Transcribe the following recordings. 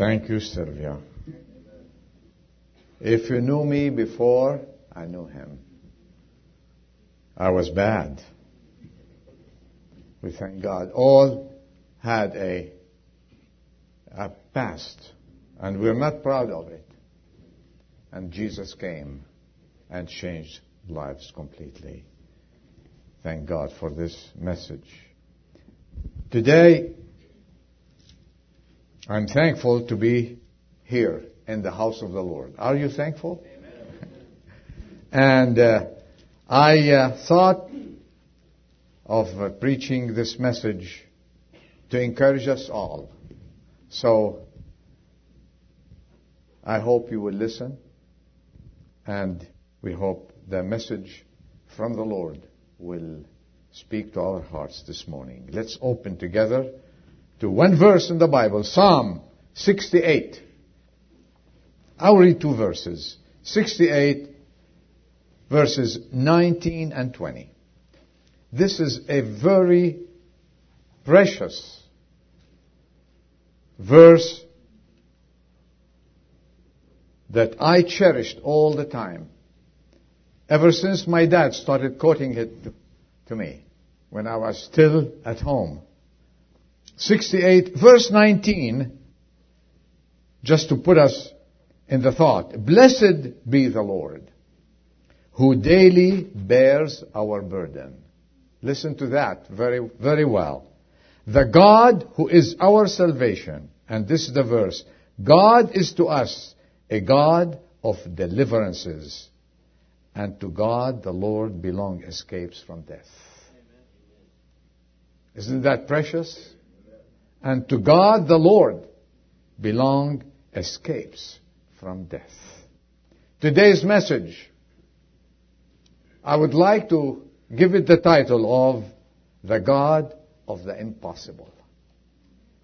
Thank you, Sylvia. If you knew me before, I knew him. I was bad. We thank God. All had a, a past, and we're not proud of it. And Jesus came and changed lives completely. Thank God for this message. Today, I'm thankful to be here in the house of the Lord. Are you thankful? and uh, I uh, thought of uh, preaching this message to encourage us all. So I hope you will listen, and we hope the message from the Lord will speak to our hearts this morning. Let's open together to one verse in the Bible, Psalm 68. I'll read two verses. 68 verses 19 and 20. This is a very precious verse that I cherished all the time. Ever since my dad started quoting it to, me when I was still at home. 68, verse 19, just to put us in the thought. Blessed be the Lord, who daily bears our burden. Listen to that very, very well. The God who is our salvation, and this is the verse, God is to us a God of deliverances, and to God the Lord belong escapes from death. Isn't that precious? And to God the Lord belong escapes from death. Today's message, I would like to give it the title of The God of the Impossible.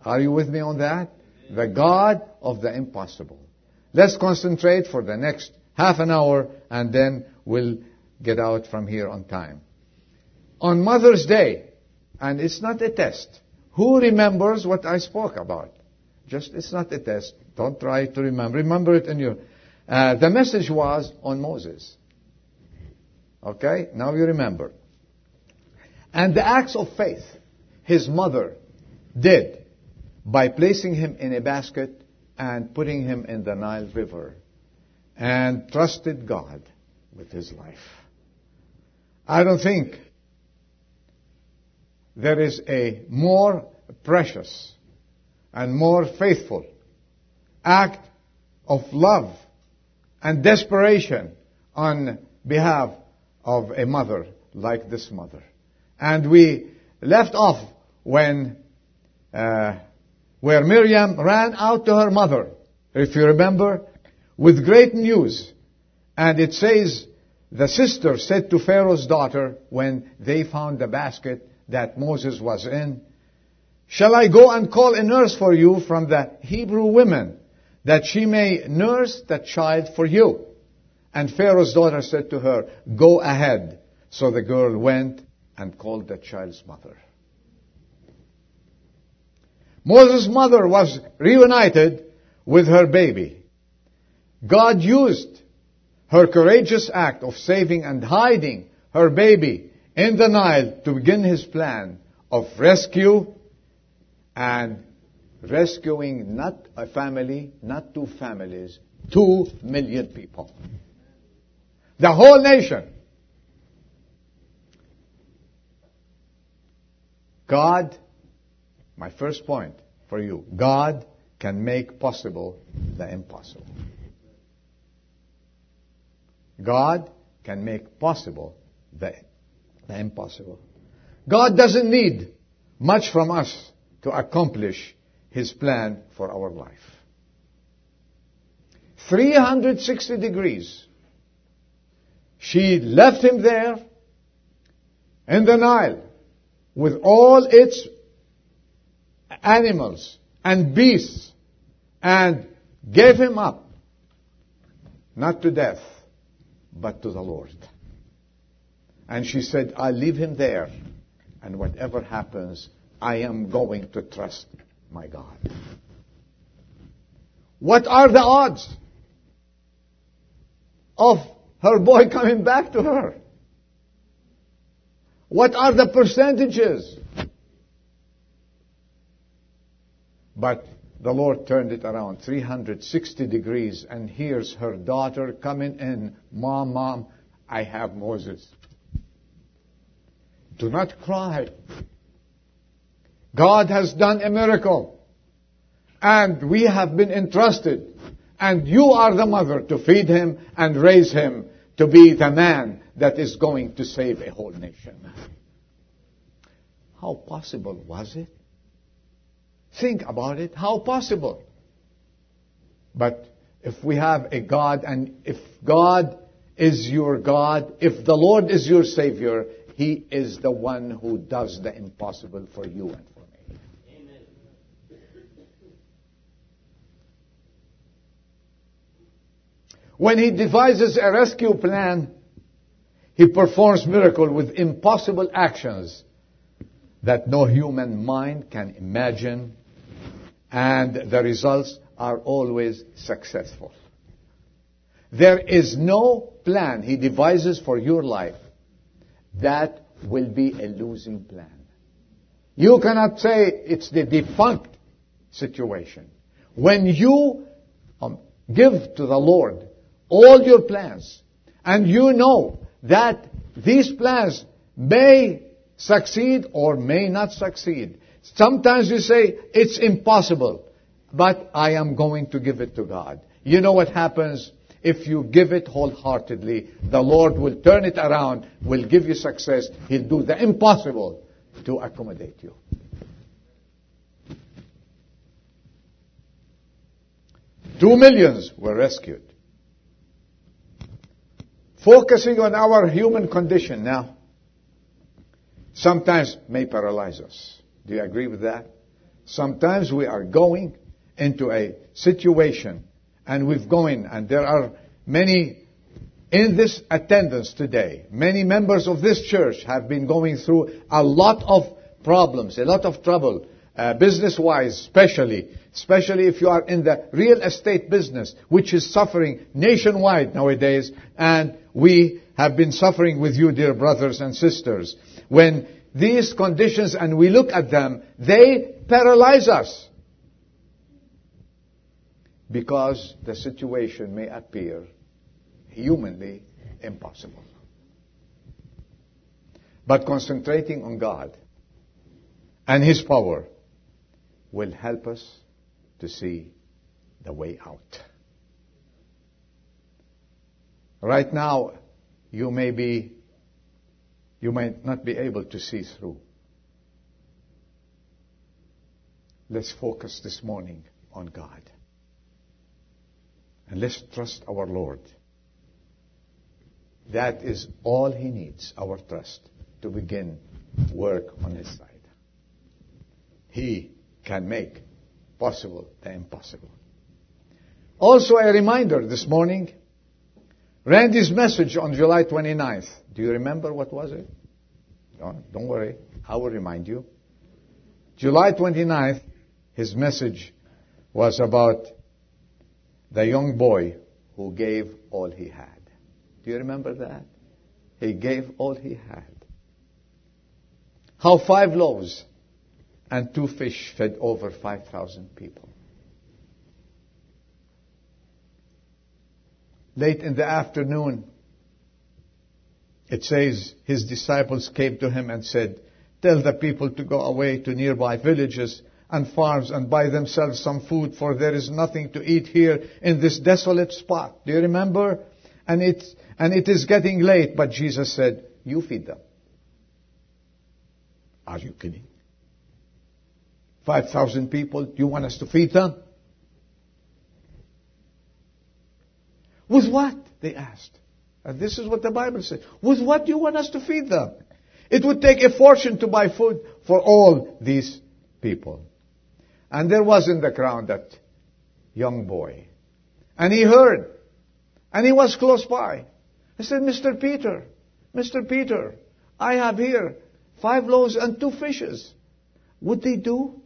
Are you with me on that? The God of the Impossible. Let's concentrate for the next half an hour and then we'll get out from here on time. On Mother's Day, and it's not a test, who remembers what I spoke about? Just, it's not a test. Don't try to remember. Remember it in your, uh, the message was on Moses. Okay? Now you remember. And the acts of faith his mother did by placing him in a basket and putting him in the Nile River and trusted God with his life. I don't think there is a more precious and more faithful act of love and desperation on behalf of a mother like this mother. And we left off when uh, where Miriam ran out to her mother, if you remember, with great news. And it says the sister said to Pharaoh's daughter when they found the basket that Moses was in, Shall I go and call a nurse for you from the Hebrew women, that she may nurse the child for you? And Pharaoh's daughter said to her, Go ahead. So the girl went and called the child's mother. Moses' mother was reunited with her baby. God used her courageous act of saving and hiding her baby in the Nile to begin his plan of rescue and rescuing not a family, not two families, two million people. The whole nation. God, my first point for you, God can make possible the impossible. God can make possible the, the impossible. God doesn't need much from us to accomplish His plan for our life. 360 degrees. She left him there in the Nile with all its animals and beasts and gave him up, not to death, but to the Lord. And she said, I'll leave him there, and whatever happens, I am going to trust my God. What are the odds of her boy coming back to her? What are the percentages? But the Lord turned it around 360 degrees and here's her daughter coming in. Mom, mom, I have Moses. Do not cry. God has done a miracle. And we have been entrusted. And you are the mother to feed him and raise him to be the man that is going to save a whole nation. How possible was it? Think about it. How possible? But if we have a God and if God is your God, if the Lord is your Savior, He is the one who does the impossible for you and for me. Amen. When He devises a rescue plan, He performs miracle with impossible actions that no human mind can imagine and the results are always successful. There is no plan he devises for your life that will be a losing plan. You cannot say it's the defunct situation. When you um, give to the Lord all your plans, and you know that these plans may succeed or may not succeed, Sometimes you say, it's impossible, but I am going to give it to God. You know what happens? If you give it wholeheartedly, the Lord will turn it around, will give you success. He'll do the impossible to accommodate you. Two millions were rescued. Focusing on our human condition now sometimes may paralyze us. Do you agree with that? Sometimes we are going into a situation and we've going and there are many in this attendance today, many members of this church have been going through a lot of problems, a lot of trouble, uh, business-wise especially, especially if you are in the real estate business, which is suffering nationwide nowadays, and we have been suffering with you, dear brothers and sisters. When these conditions and we look at them, they paralyze us. Because the situation may appear humanly impossible. But concentrating on God and His power will help us to see the way out. Right now, you may be you might not be able to see through. Let's focus this morning on God. And let's trust our Lord. That is all He needs, our trust, to begin work on His side. He can make possible the impossible. Also a reminder this morning, Randy's message on July 29th. Do you remember what was it? No, don't worry. I will remind you. July 29th, his message was about the young boy who gave all he had. Do you remember that? He gave all he had. How five loaves and two fish fed over 5,000 people. late in the afternoon, it says his disciples came to him and said, Tell the people to go away to nearby villages and farms and buy themselves some food, for there is nothing to eat here in this desolate spot. Do you remember? And it, and it is getting late, but Jesus said, You feed them. Are you kidding? 5,000 people, do you want us to feed them? With what? They asked. And this is what the Bible says. With what do you want us to feed them? It would take a fortune to buy food for all these people. And there was in the crowd that young boy. And he heard. And he was close by. He said, Mr. Peter, Mr. Peter, I have here five loaves and two fishes. Would they do?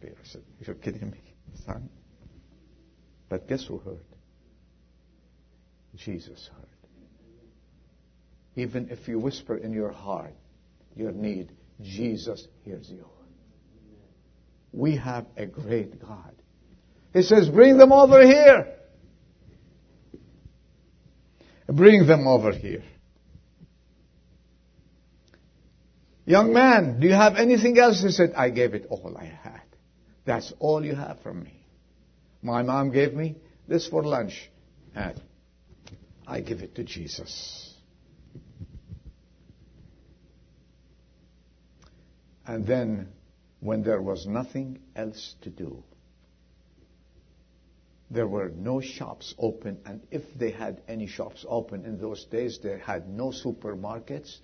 Peter said, You're kidding me, son. But guess who heard? Jesus heard. Even if you whisper in your heart your need, Jesus hears you. We have a great God. He says, bring them over here. Bring them over here. Young man, do you have anything else? He said, I gave it all I had. That's all you have from me. My mom gave me this for lunch, and I give it to Jesus. And then, when there was nothing else to do, there were no shops open, and if they had any shops open in those days, they had no supermarkets.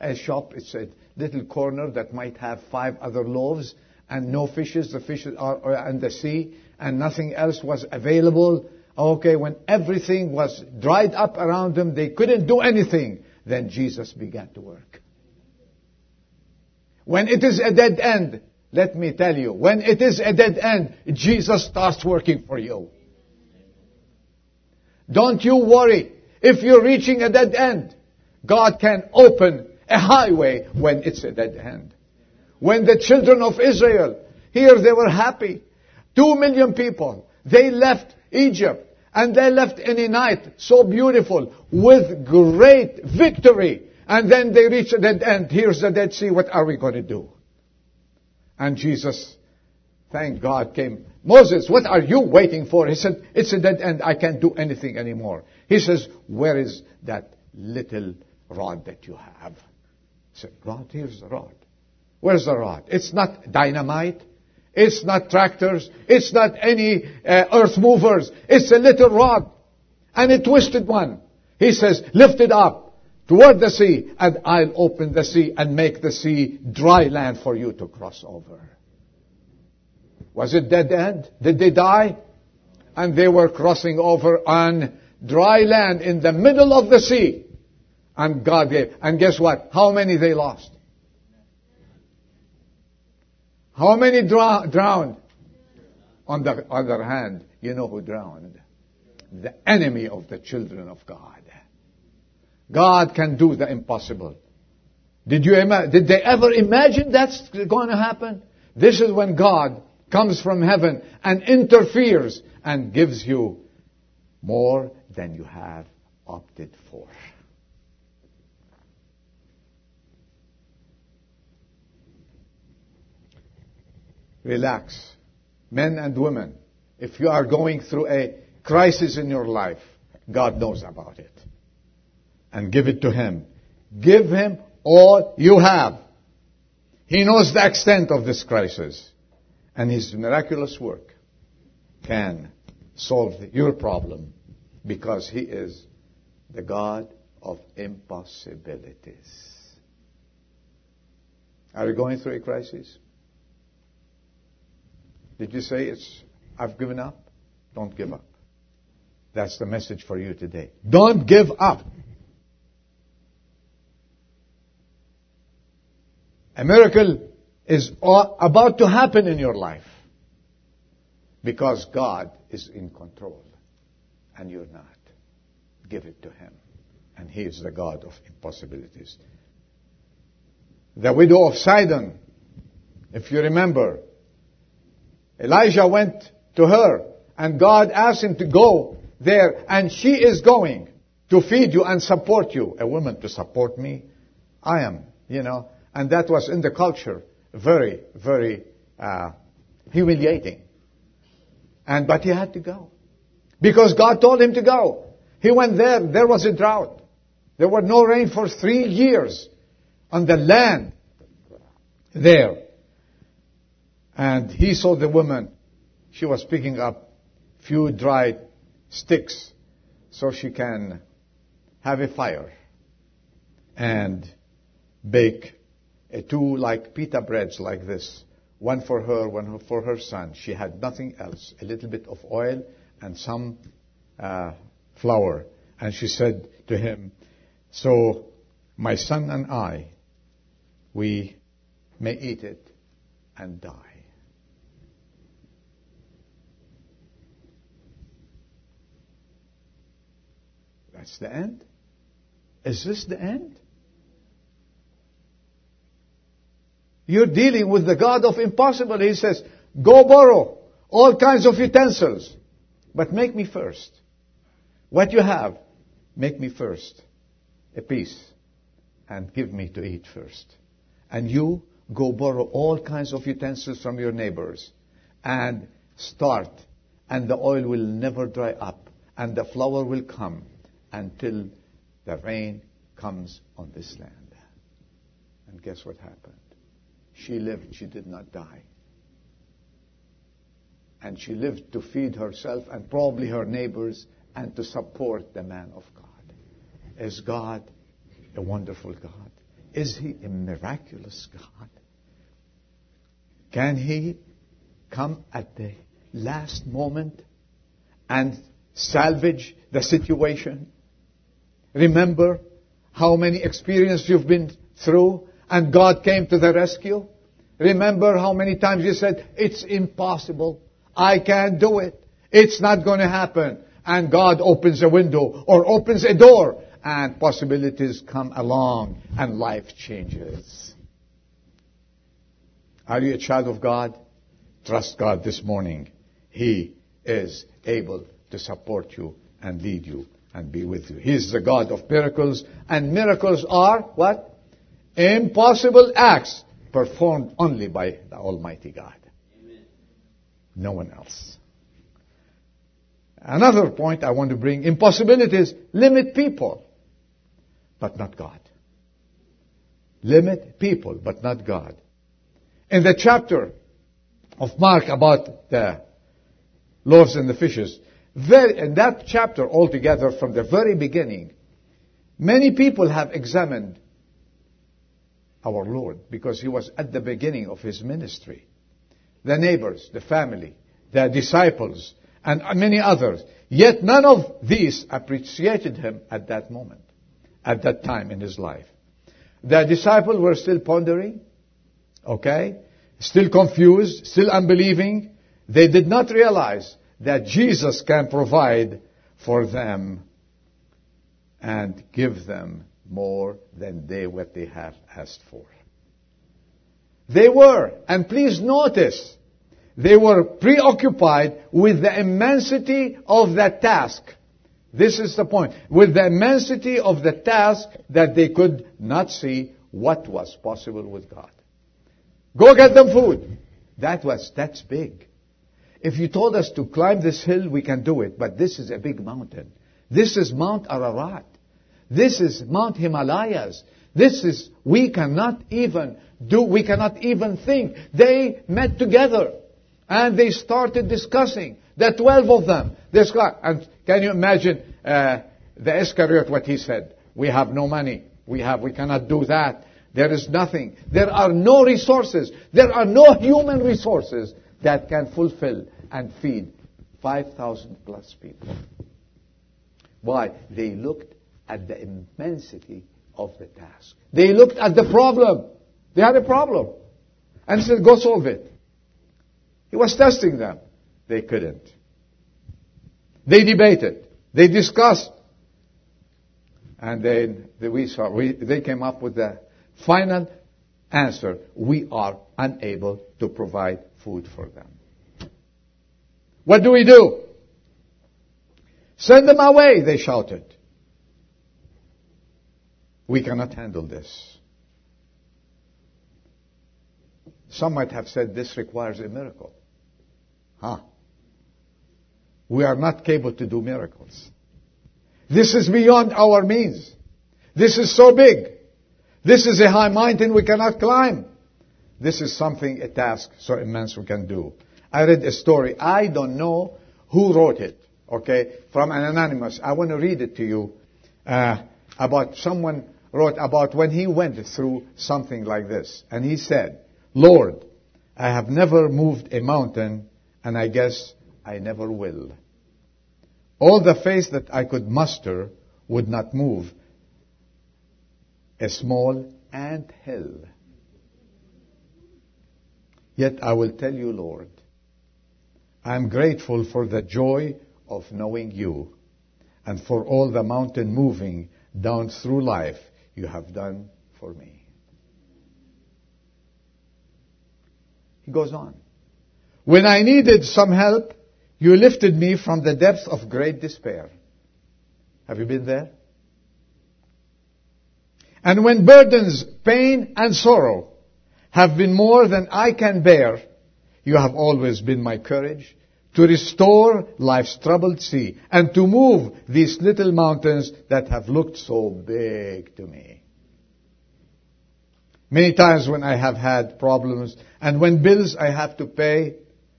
A shop, it's a little corner that might have five other loaves and no fishes. The fishes are in the sea, and nothing else was available. Okay, when everything was dried up around them, they couldn't do anything. Then Jesus began to work. When it is a dead end, let me tell you, when it is a dead end, Jesus starts working for you. Don't you worry. If you're reaching a dead end, God can open a highway when it's a dead end. When the children of Israel, here they were happy. Two million people. They left Egypt and they left in a night so beautiful with great victory. And then they reach a dead end. Here's the Dead Sea. What are we going to do? And Jesus, thank God, came. Moses, what are you waiting for? He said, it's a dead end. I can't do anything anymore. He says, where is that little rod that you have? He said, rod, here's the rod. Where's the rod? It's not dynamite. It's not tractors. It's not any uh, earth movers. It's a little rod. And a twisted one. He says, lift it up toward the sea and I'll open the sea and make the sea dry land for you to cross over. Was it dead end? Did they die? And they were crossing over on dry land in the middle of the sea. And God gave. And guess what? How many they lost? How many drowned? On the other hand, you know who drowned? The enemy of the children of God. God can do the impossible. Did you ima- did they ever imagine that's going to happen? This is when God comes from heaven and interferes and gives you more than you have opted for. Relax. Men and women, if you are going through a crisis in your life, God knows about it. And give it to Him. Give Him all you have. He knows the extent of this crisis. And His miraculous work can solve your problem because He is the God of impossibilities. Are you going through a crisis? Did you say it's, I've given up? Don't give up. That's the message for you today. Don't give up. A miracle is about to happen in your life because God is in control and you're not. Give it to Him. And He is the God of impossibilities. The widow of Sidon, if you remember, Elijah went to her and God asked him to go there and she is going to feed you and support you. A woman to support me? I am, you know. And that was in the culture very, very uh, humiliating. And but he had to go. Because God told him to go. He went there, there was a drought. There was no rain for three years on the land there. And he saw the woman. She was picking up few dried sticks so she can have a fire and bake a two like pita breads like this. One for her, one for her son. She had nothing else. A little bit of oil and some uh, flour. And she said to him, so my son and I, we may eat it and die. That's the end. Is this the end? You're dealing with the God of impossible. He says, go borrow all kinds of utensils, but make me first. What you have, make me first a piece and give me to eat first. And you go borrow all kinds of utensils from your neighbors and start and the oil will never dry up and the flour will come until the rain comes on this land. And guess what happened? She lived, she did not die. And she lived to feed herself and probably her neighbors and to support the man of God. Is God a wonderful God? Is He a miraculous God? Can He come at the last moment and salvage the situation? Remember how many experiences you've been through and God came to the rescue? Remember how many times you said, it's impossible. I can't do it. It's not going to happen. And God opens a window or opens a door and possibilities come along and life changes. Are you a child of God? Trust God this morning. He is able to support you and lead you and be with you. He is the God of miracles and miracles are what? Impossible acts performed only by the Almighty God. Amen. No one else. Another point I want to bring, impossibilities limit people, but not God. Limit people, but not God. In the chapter of Mark about the loaves and the fishes, very, in that chapter altogether from the very beginning, many people have examined our Lord because he was at the beginning of his ministry. The neighbors, the family, the disciples, and many others. Yet none of these appreciated him at that moment, at that time in his life. The disciples were still pondering, okay, still confused, still unbelieving. They did not realize that Jesus can provide for them and give them more than they what they have asked for. They were, and please notice, they were preoccupied with the immensity of that task. This is the point. With the immensity of the task that they could not see what was possible with God. Go get them food. That was, that's big. If you told us to climb this hill, we can do it, but this is a big mountain. This is Mount Ararat. This is Mount Himalayas. This is, we cannot even do, we cannot even think. They met together and they started discussing. The twelve of them. This guy, and can you imagine uh, the Iscariot what he said? We have no money. We have, we cannot do that. There is nothing. There are no resources. There are no human resources that can fulfill and feed 5,000 plus people. Why? They looked at the immensity of the task. They looked at the problem. They had a problem. And said, go solve it. He was testing them. They couldn't. They debated. They discussed. And then we saw, we, they came up with the final answer. We are unable to provide food for them. What do we do? Send them away, they shouted. We cannot handle this. Some might have said this requires a miracle. Huh? We are not capable to do miracles. This is beyond our means. This is so big. This is a high mountain we cannot climb. This is something, a task so immense we can do. I read a story. I don't know who wrote it, okay, from an anonymous. I want to read it to you uh, about someone wrote about when he went through something like this. And he said, Lord, I have never moved a mountain, and I guess I never will. All the faith that I could muster would not move a small ant hill. Yet I will tell you, Lord, I am grateful for the joy of knowing you and for all the mountain moving down through life you have done for me. He goes on. When I needed some help, you lifted me from the depths of great despair. Have you been there? And when burdens, pain, and sorrow have been more than I can bear, you have always been my courage to restore life's troubled sea and to move these little mountains that have looked so big to me. Many times when I have had problems and when bills I have to pay,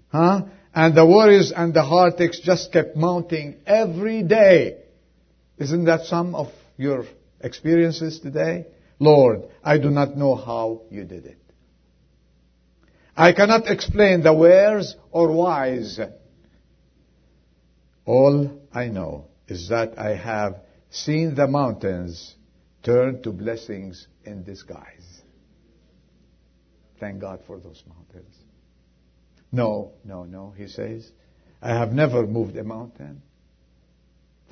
huh? And the worries and the heartaches just kept mounting every day. Isn't that some of your experiences today? Lord, I do not know how you did it. I cannot explain the wheres or whys. All I know is that I have seen the mountains turn to blessings in disguise. Thank God for those mountains. No, no, no, he says. I have never moved a mountain.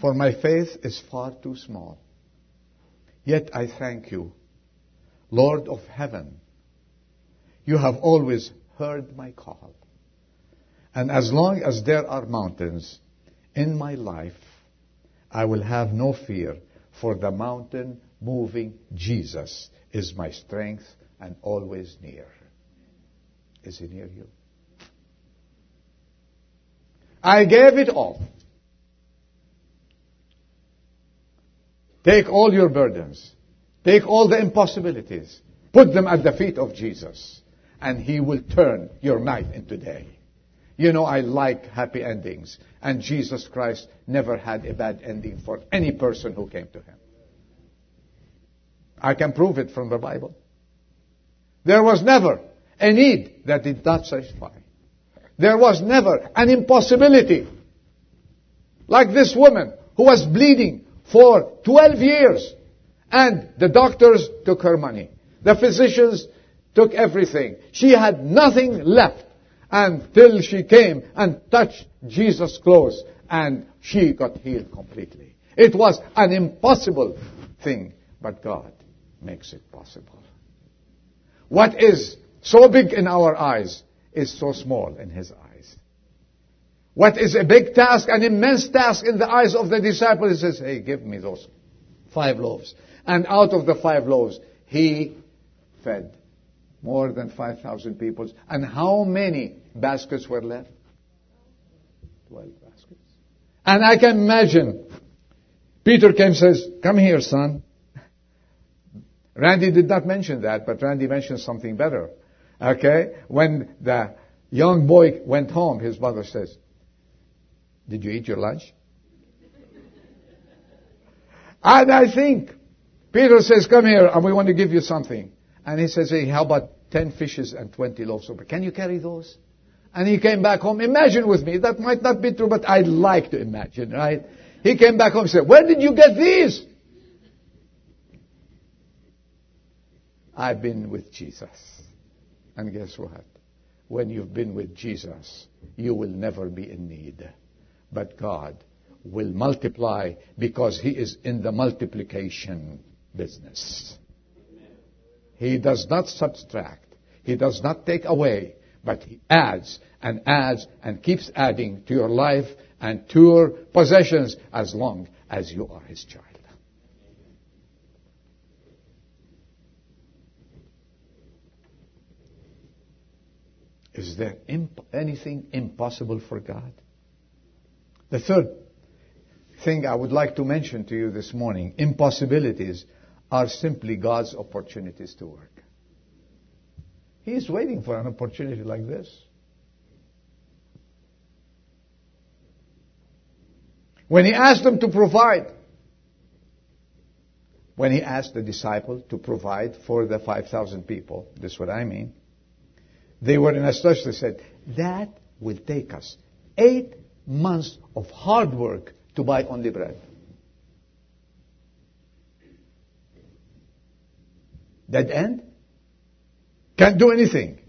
For my faith is far too small. Yet I thank you, Lord of heaven. You have always heard my call. And as long as there are mountains in my life, I will have no fear, for the mountain moving Jesus is my strength and always near. Is he near you? I gave it all. Take all your burdens. Take all the impossibilities. Put them at the feet of Jesus. And He will turn your night into day. You know, I like happy endings. And Jesus Christ never had a bad ending for any person who came to Him. I can prove it from the Bible. There was never a need that did not satisfy. There was never an impossibility. Like this woman who was bleeding for 12 years and the doctors took her money. The physicians took everything. She had nothing left until she came and touched Jesus' clothes and she got healed completely. It was an impossible thing, but God makes it possible. What is so big in our eyes is so small in his eyes. What is a big task, an immense task in the eyes of the disciples, he says, hey, give me those five loaves. And out of the five loaves, he fed more than 5,000 people. And how many baskets were left? 12 baskets. And I can imagine, Peter came and says, come here, son. Randy did not mention that, but Randy mentioned something better. Okay? When the young boy went home, his mother says, Did you eat your lunch? and I think Peter says, Come here, and we want to give you something. And he says, Hey, how about 10 fishes and 20 loaves of bread? Can you carry those? And he came back home. Imagine with me. That might not be true, but I'd like to imagine, right? He came back home and said, Where did you get these? I've been with Jesus. And guess what? When you've been with Jesus, you will never be in need. But God will multiply because He is in the multiplication business. He does not subtract. He does not take away, but He adds and adds and keeps adding to your life and to your possessions as long as you are His child. Is there imp- anything impossible for God? The third thing I would like to mention to you this morning impossibilities are simply God's opportunities to work. He is waiting for an opportunity like this. When he asked them to provide, when he asked the disciple to provide for the 5,000 people, this is what I mean, they were in a said, that will take us eight months of hard work to buy only bread. Dead end? Can't do anything.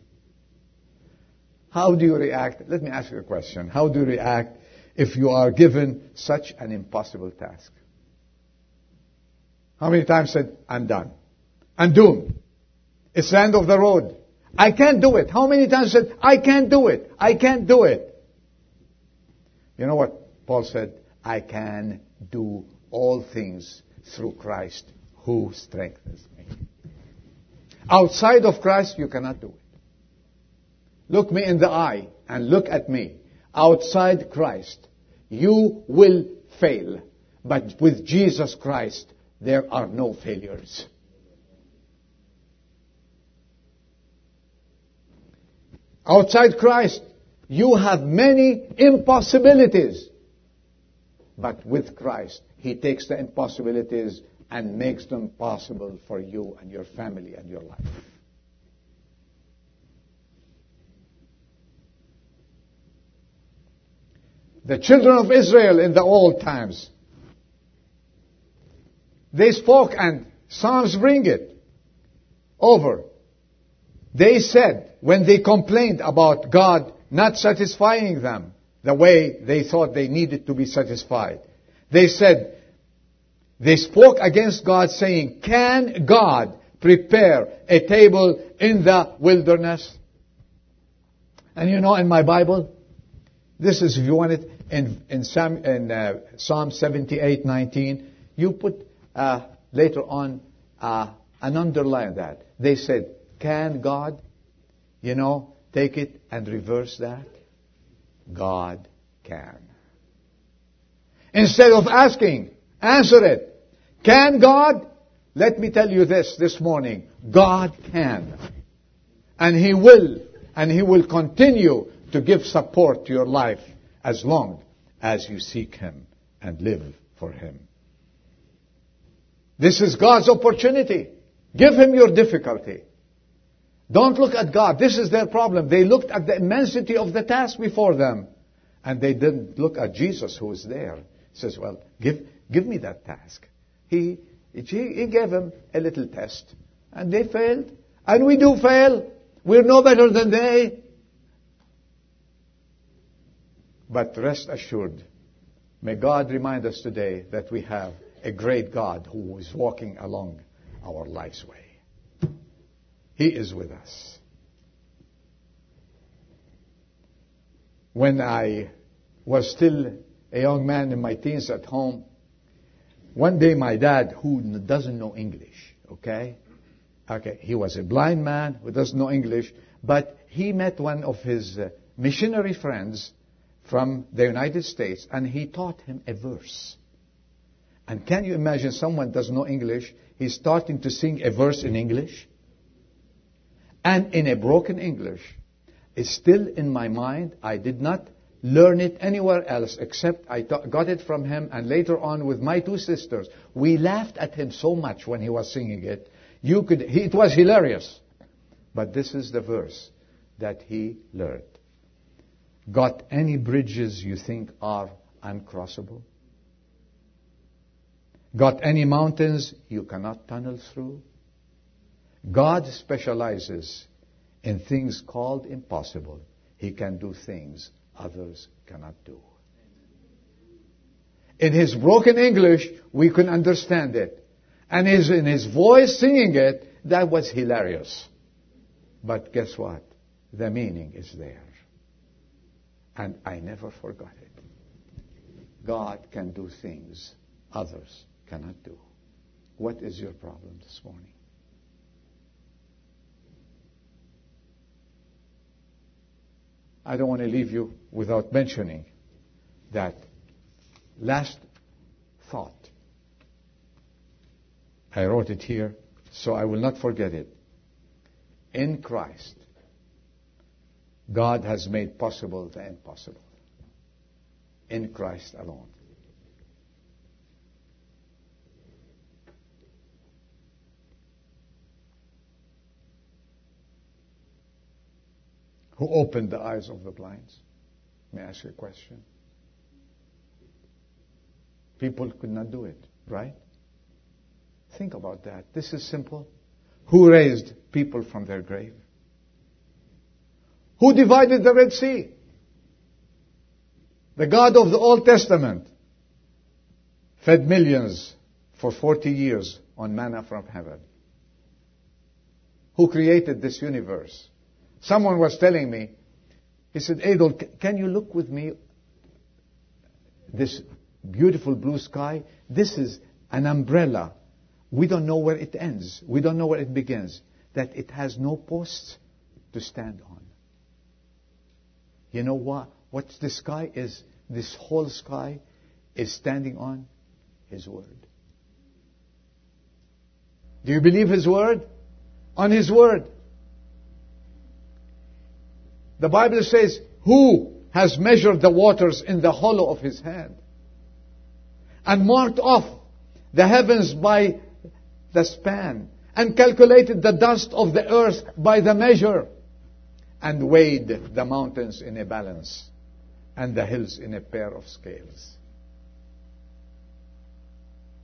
How do you react? Let me ask you a question. How do you react if you are given such an impossible task? How many times said, I'm done. I'm doomed. It's the end of the road. I can't do it. How many times said, I can't do it. I can't do it. You know what Paul said? I can do all things through Christ who strengthens me. Outside of Christ, you cannot do it. Look me in the eye and look at me. Outside Christ, you will fail. But with Jesus Christ, there are no failures. Outside Christ, you have many impossibilities. But with Christ, He takes the impossibilities and makes them possible for you and your family and your life. The children of Israel in the old times, they spoke and Psalms bring it over. They said, when they complained about God not satisfying them the way they thought they needed to be satisfied, they said, they spoke against God saying, can God prepare a table in the wilderness? And you know, in my Bible, this is, if you want it, in, in, Psalm, in uh, Psalm 78, 19, you put uh, later on uh, an underline that. They said, can God, you know, take it and reverse that? God can. Instead of asking, answer it. Can God? Let me tell you this this morning. God can. And He will. And He will continue to give support to your life as long as you seek Him and live for Him. This is God's opportunity. Give Him your difficulty. Don't look at God. This is their problem. They looked at the immensity of the task before them. And they didn't look at Jesus who is there. He says, well, give, give me that task. He, he gave them a little test. And they failed. And we do fail. We're no better than they. But rest assured, may God remind us today that we have a great God who is walking along our life's way. He is with us. When I was still a young man in my teens at home, one day my dad, who doesn't know English, okay? Okay, he was a blind man who doesn't know English, but he met one of his uh, missionary friends from the United States and he taught him a verse. And can you imagine someone doesn't know English, he's starting to sing a verse in English? And in a broken English. It's still in my mind. I did not learn it anywhere else except I got it from him and later on with my two sisters. We laughed at him so much when he was singing it. You could, he, it was hilarious. But this is the verse that he learned. Got any bridges you think are uncrossable? Got any mountains you cannot tunnel through? God specializes in things called impossible. He can do things others cannot do. In his broken English, we can understand it. And his, in his voice singing it, that was hilarious. But guess what? The meaning is there. And I never forgot it. God can do things others cannot do. What is your problem this morning? I don't want to leave you without mentioning that last thought. I wrote it here, so I will not forget it. In Christ, God has made possible the impossible. In Christ alone. Who opened the eyes of the blinds? May I ask you a question? People could not do it, right? Think about that. This is simple. Who raised people from their grave? Who divided the Red Sea? The God of the Old Testament fed millions for 40 years on manna from heaven. Who created this universe? Someone was telling me, he said, Adel, can you look with me this beautiful blue sky? This is an umbrella. We don't know where it ends. We don't know where it begins. That it has no posts to stand on. You know what? What the sky is, this whole sky is standing on His Word. Do you believe His Word? On His Word. The Bible says, Who has measured the waters in the hollow of His hand? And marked off the heavens by the span, and calculated the dust of the earth by the measure, and weighed the mountains in a balance, and the hills in a pair of scales.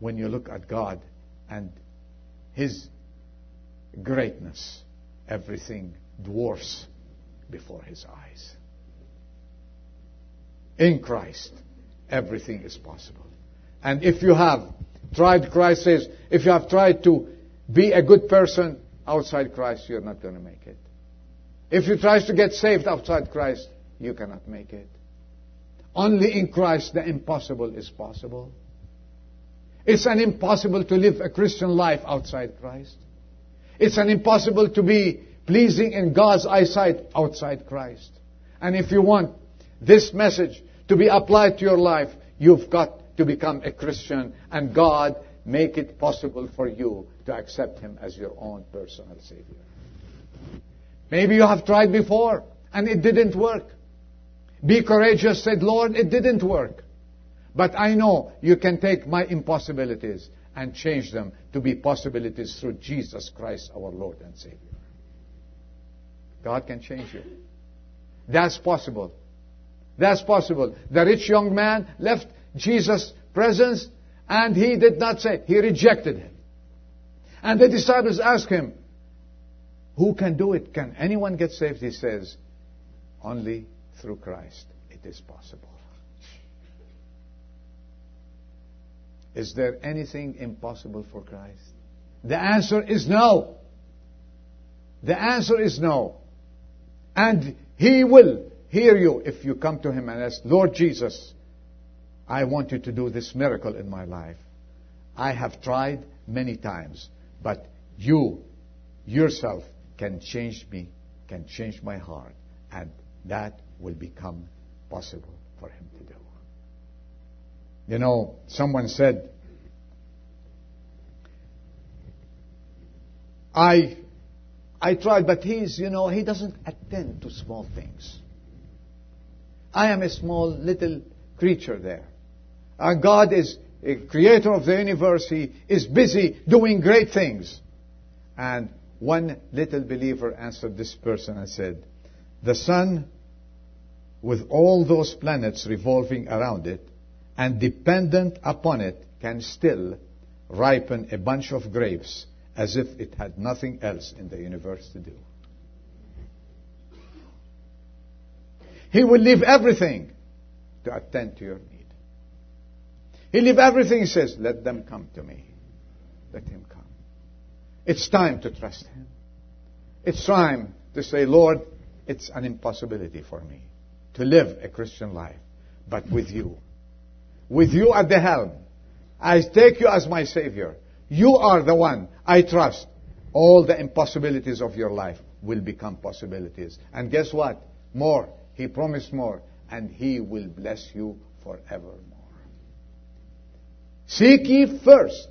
When you look at God and His greatness, everything dwarfs before His eyes. In Christ, everything is possible. And if you have tried, Christ says, if you have tried to be a good person outside Christ, you're not going to make it. If you try to get saved outside Christ, you cannot make it. Only in Christ the impossible is possible. It's an impossible to live a Christian life outside Christ. It's an impossible to be pleasing in God's eyesight outside Christ. And if you want this message to be applied to your life, you've got to become a Christian and God make it possible for you to accept Him as your own personal Savior. Maybe you have tried before and it didn't work. Be courageous, said Lord, it didn't work. But I know you can take my impossibilities and change them to be possibilities through Jesus Christ, our Lord and Savior. God can change you. That's possible. That's possible. The rich young man left Jesus' presence and he did not say, he rejected him. And the disciples asked him, Who can do it? Can anyone get saved? He says, Only through Christ it is possible. Is there anything impossible for Christ? The answer is no. The answer is no. And He will hear you if you come to Him and ask, Lord Jesus, I want you to do this miracle in my life. I have tried many times, but you yourself can change me, can change my heart, and that will become possible for him to do. You know, someone said, I I tried, but he's, you know, he doesn't attend to small things. I am a small little creature there. Uh, God is a creator of the universe. He is busy doing great things. And one little believer answered this person and said, The sun, with all those planets revolving around it and dependent upon it, can still ripen a bunch of grapes as if it had nothing else in the universe to do. He will leave everything to attend to your need. He leave everything, he says, let them come to me. Let him come. It's time to trust him. It's time to say, Lord, it's an impossibility for me to live a Christian life, but with you. With you at the helm. I take you as my Savior. You are the one I trust. All the impossibilities of your life will become possibilities. And guess what? More. He promised more. And He will bless you forevermore. Seek ye first.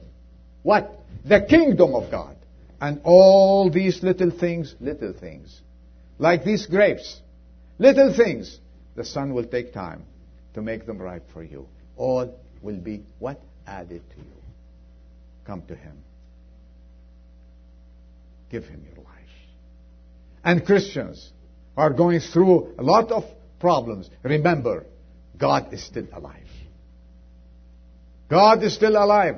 What? The kingdom of God. And all these little things, little things, like these grapes, little things, the sun will take time to make them ripe for you. All will be what? Added to you. Come to Him. Give Him your life. And Christians are going through a lot of problems. Remember, God is still alive. God is still alive.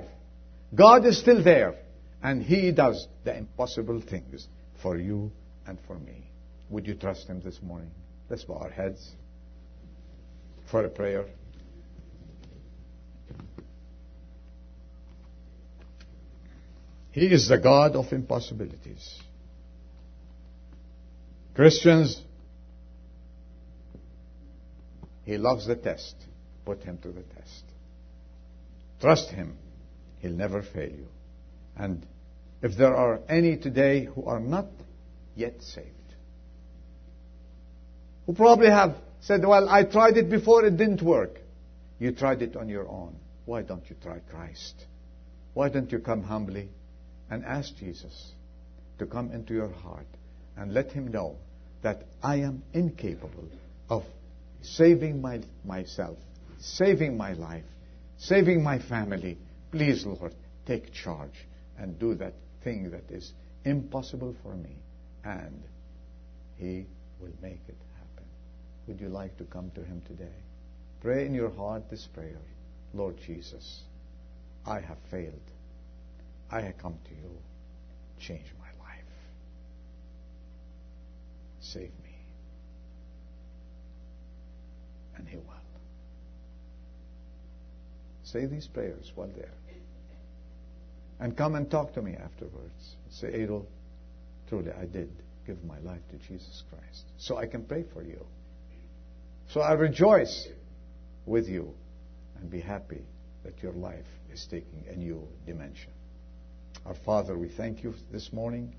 God is still there. And He does the impossible things for you and for me. Would you trust Him this morning? Let's bow our heads. for a prayer? He is the God of impossibilities. Christians, He loves the test. Put Him to the test. Trust Him. He'll never fail you. And if there are any today who are not yet saved, who probably have said, Well, I tried it before, it didn't work. You tried it on your own. Why don't you try Christ? Why don't you come humbly and ask Jesus to come into your heart and let Him know that I am incapable of saving my, myself, saving my life, saving my family. Please, Lord, take charge and do that thing that is impossible for me, and He will make it happen. Would you like to come to Him today? Pray in your heart this prayer Lord Jesus, I have failed. I have come to you. Change my life. Save me. And He will. Say these prayers while there. And come and talk to me afterwards. Say, Adel, truly I did give my life to Jesus Christ. So I can pray for you. So I rejoice with you and be happy that your life is taking a new dimension. Our Father, we thank you this morning,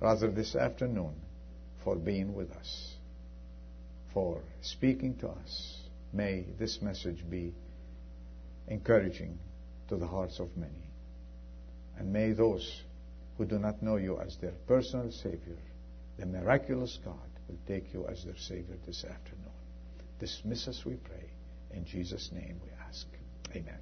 rather this afternoon, for being with us, for speaking to us. May this message be encouraging to the hearts of many. And may those who do not know you as their personal Savior, the miraculous God, will take you as their Savior this afternoon. Dismiss us, we pray. In Jesus' name we ask. Amen.